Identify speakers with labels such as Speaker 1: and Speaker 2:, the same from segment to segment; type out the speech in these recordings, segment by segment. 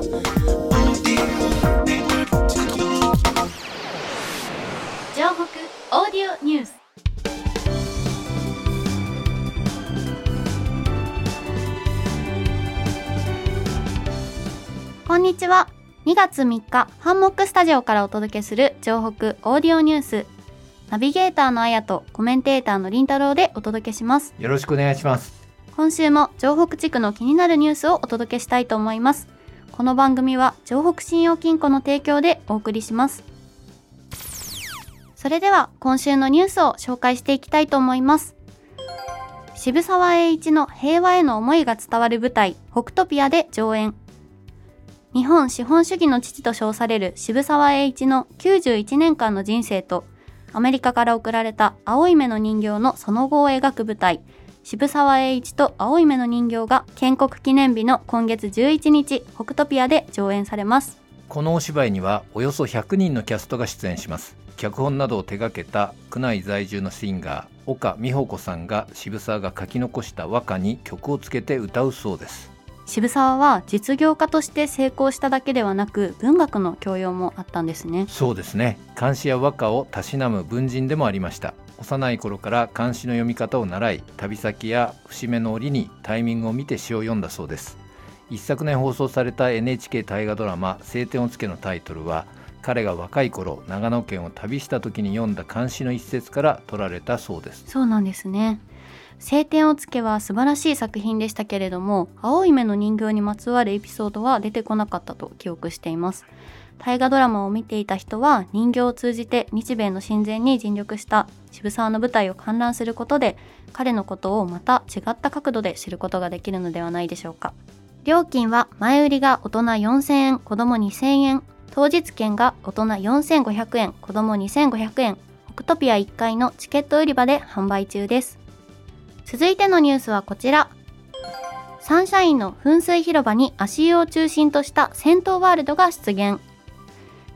Speaker 1: オーディオニュース。こんにちは。2月3日ハンモックスタジオからお届けする城北オーディオニュース。ナビゲーターのあやとコメンテーターのりんたろうでお届けします。
Speaker 2: よろしくお願いします。
Speaker 1: 今週も城北地区の気になるニュースをお届けしたいと思いますこの番組は城北信用金庫の提供でお送りします。それでは今週のニュースを紹介していきたいと思います。渋沢栄一の平和への思いが伝わる舞台北トピアで上演。日本資本主義の父と称される渋沢栄一の91年間の人生とアメリカから送られた青い目の人形のその後を描く舞台渋沢栄一と青い目の人形が建国記念日の今月11日北トピアで上演されます。
Speaker 2: このお芝居にはおよそ100人のキャストが出演します。脚本などを手掛けた区内在住のシンガー岡美穂子さんが渋沢が書き残した和歌に曲をつけて歌うそうです。
Speaker 1: 渋沢は実業家として成功しただけではなく文学の教養もあったんですね。
Speaker 2: そうですね。漢詩や和歌をたしなむ文人でもありました幼い頃から漢詩の読み方を習い旅先や節目の折にタイミングを見て詩を読んだそうです。一昨年放送された NHK 大河ドラマ「青天を衝け」のタイトルは彼が若い頃長野県を旅した時に読んだ漢詩の一節から取られたそうです。
Speaker 1: そうなんですね。晴天をつけは素晴らしい作品でしたけれども青い目の人形にまつわるエピソードは出てこなかったと記憶しています。大河ドラマを見ていた人は人形を通じて日米の親善に尽力した渋沢の舞台を観覧することで彼のことをまた違った角度で知ることができるのではないでしょうか。料金は前売りが大人4000円子供2000円当日券が大人4500円子供2500円北トピア1階のチケット売り場で販売中です。続いてのニュースはこちら。サンシャインの噴水広場に足湯を中心とした銭湯ワールドが出現。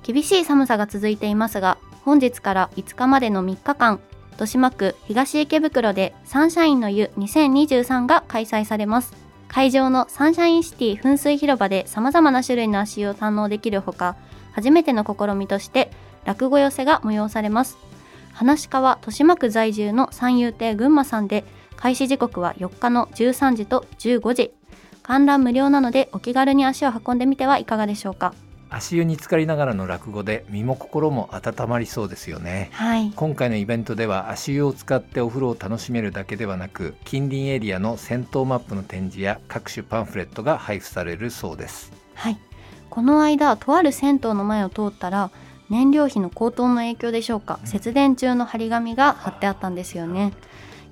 Speaker 1: 厳しい寒さが続いていますが本日から5日までの3日間豊島区東池袋でサンシャインの湯2023が開催されます。会場のサンシャインシティ噴水広場で様々な種類の足湯を堪能できるほか初めての試みとして落語寄せが催されます。話し家は豊島区在住の三遊亭群馬さんで開始時刻は4日の13時と15時。観覧無料なのでお気軽に足を運んでみてはいかがでしょうか。
Speaker 2: 足湯に浸かりながらの落語で身も心も温まりそうですよね。
Speaker 1: はい。
Speaker 2: 今回のイベントでは足湯を使ってお風呂を楽しめるだけではなく近隣エリアの銭湯マップの展示や各種パンフレットが配布されるそうです。
Speaker 1: はい。この間とある銭湯の前を通ったら燃料費の高騰の影響でしょうか、節電中の張り紙が貼ってあったんですよね。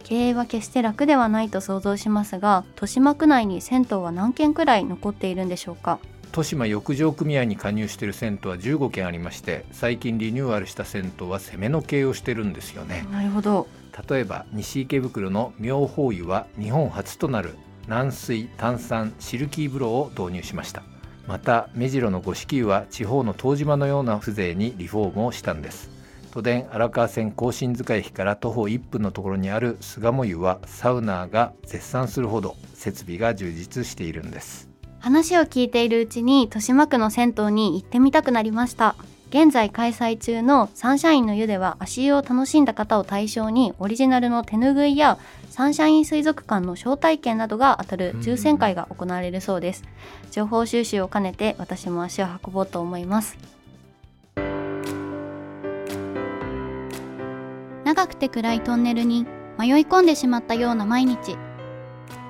Speaker 1: 経営は決して楽ではないと想像しますが豊島区内に銭湯は何軒くらい残っているんでしょうか
Speaker 2: 豊島浴場組合に加入している銭湯は15軒ありまして最近リニューアルした銭湯は攻めの経営をしてるんですよね。
Speaker 1: なるほど。
Speaker 2: 例えば西池袋の妙法湯は日本初となる軟水炭酸シルキー風呂を導入しました。また目白の五色湯は地方の湯島のような風情にリフォームをしたんです。都電荒川線甲信塚駅から徒歩1分のところにある巣鴨湯はサウナーが絶賛するほど設備が充実しているんです
Speaker 1: 話を聞いているうちに豊島区の銭湯に行ってみたくなりました。現在開催中のサンシャインの湯では足湯を楽しんだ方を対象にオリジナルの手ぬぐいやサンシャイン水族館の招待券などが当たる抽選会が行われるそうです。情報収集を兼ねて私も足を運ぼうと思います。長くて暗いトンネルに迷い込んでしまったような毎日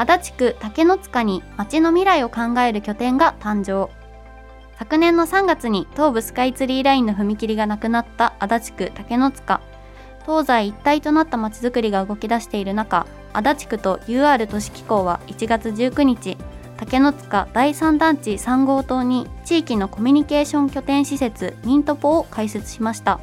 Speaker 1: 足立区竹の塚に町の未来を考える拠点が誕生。昨年の3月に東武スカイツリーラインの踏切がなくなった足立区竹の塚。東西一体となったまちづくりが動き出している中足立区と UR 都市機構は1月19日竹の塚第3団地3号棟に地域のコミュニケーション拠点施設ミントポを開設しました。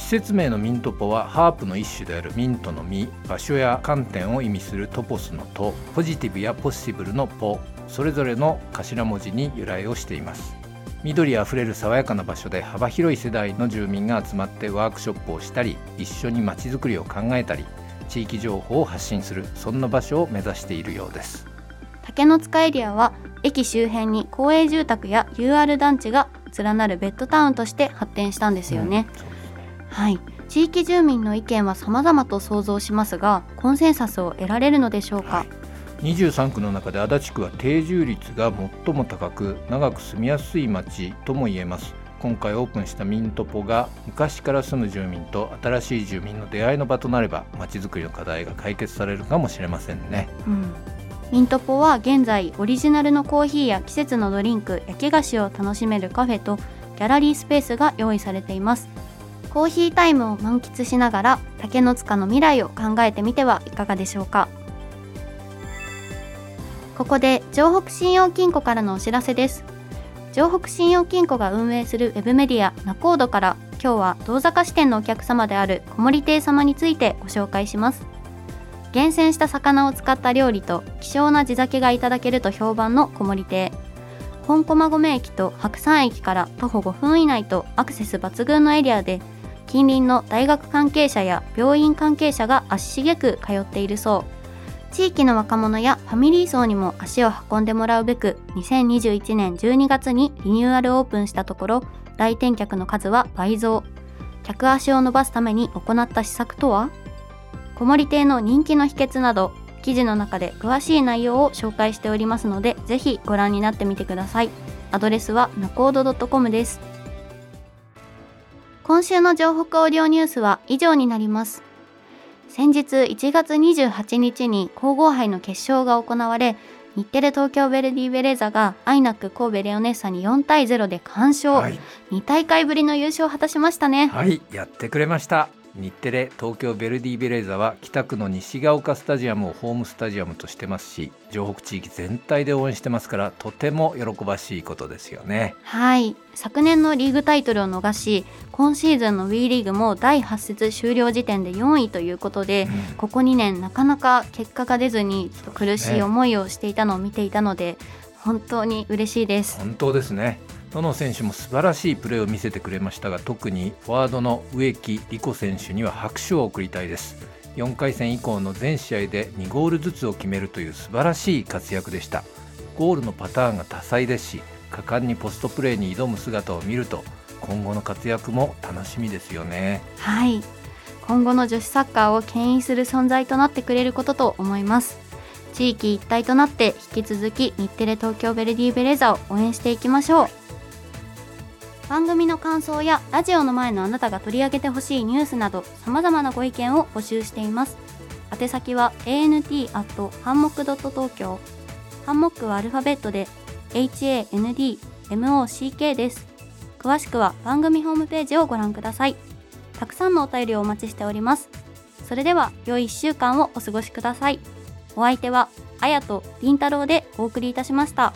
Speaker 2: 施設名のミントポはハープの一種であるミントの実場所や観点を意味するトポスのトポジティブやポッシブルのポそれぞれの頭文字に由来をしています。緑あふれる爽やかな場所で幅広い世代の住民が集まってワークショップをしたり一緒にまちづくりを考えたり地域情報を発信するそんな場所を目指しているようです。
Speaker 1: 竹の塚エリアは駅周辺に公営住宅や UR 団地が連なるベッドタウンとして発展したんですよね、うんはい。地域住民の意見は様々と想像しますがコンセンサスを得られるのでしょうか、はい、
Speaker 2: 23区の中で足立区は定住率が最も高く長く住みやすい町とも言えます。今回オープンしたミントポが昔から住む住民と新しい住民の出会いの場となればまちづくりの課題が解決されるかもしれませんね、
Speaker 1: うん、ミントポは現在オリジナルのコーヒーや季節のドリンク焼き菓子を楽しめるカフェとギャラリースペースが用意されていますコーヒータイムを満喫しながら竹の塚の未来を考えてみてはいかがでしょうか。ここで城北信用金庫からのお知らせです。城北信用金庫が運営するウェブメディアナコードから今日は遠坂支店のお客様である小森亭様についてご紹介します。厳選した魚を使った料理と希少な地酒がいただけると評判の小森亭。本駒込駅と白山駅から徒歩5分以内とアクセス抜群のエリアで近隣の大学関係者や病院関係者が足しげく通っている。そう地域の若者やファミリー層にも足を運んでもらうべく2021年12月にリニューアルオープンしたところ来店客の数は倍増。客足を伸ばすために行った施策とは？小森亭の人気の秘訣など記事の中で詳しい内容を紹介しておりますのでぜひご覧になってみてください。アドレスはナコード .com です。今週の情報オーディオニュースは以上になります。先日1月28日に皇后杯の決勝が行われ、日テレ東京ヴェルディベレーザがアイナック神戸レオネッサに4対0で完勝、はい、2大会ぶりの優勝を果たしましたね。
Speaker 2: はいやってくれました日テレ東京ヴェルディベレーザは北区の西が丘スタジアムをホームスタジアムとしてますし城北地域全体で応援してますからとても喜ばしいことですよね。
Speaker 1: はい。昨年のリーグタイトルを逃し今シーズンの WE リーグも第8節終了時点で4位ということで、うん、ここ2年なかなか結果が出ずに苦しい思いをしていたのを見ていたので、ね、本当に嬉しいです。
Speaker 2: 本当ですね。どの選手も素晴らしいプレーを見せてくれましたが特にフォワードの植木理子選手には拍手を送りたいです。4回戦以降の全試合で2ゴールずつを決めるという素晴らしい活躍でした。ゴールのパターンが多彩ですし果敢にポストプレーに挑む姿を見ると今後の活躍も楽しみですよね。
Speaker 1: はい。今後の女子サッカーを牽引する存在となってくれることと思います地域一体となって引き続き日テレ東京ベルディベレーザを応援していきましょう。番組の感想やラジオの前のあなたが取り上げてほしいニュースなど様々なご意見を募集しています。宛先は ant アットハンモックドット東京。ハンモックはアルファベットで HANDMOCK です。詳しくは番組ホームページをご覧ください。たくさんのお便りをお待ちしております。それでは良い1週間をお過ごしください。お相手はあやとりんたろうでお送りいたしました。